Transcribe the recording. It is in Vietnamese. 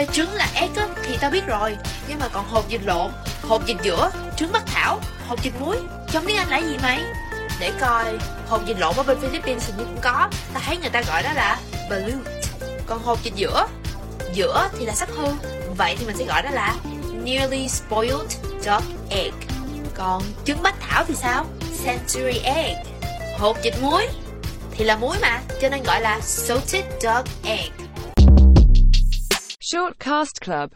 Ê, trứng là egg á, thì tao biết rồi. Nhưng mà còn hột vịt lộn Hột vịt giữa Trứng bắc thảo Hột vịt muối. Trong tiếng Anh là gì mày? Để coi Hột vịt lộn ở bên Philippines hình như cũng có. Tao thấy người ta gọi đó là Balut. Còn hột vịt giữa Giữa thì là sắp hư. Vậy thì mình sẽ gọi đó là Nearly spoiled duck egg. Còn trứng bách thảo thì sao? Century egg. Hột vịt muối Thì là muối mà Cho nên gọi là salted duck egg. Short Cast Club.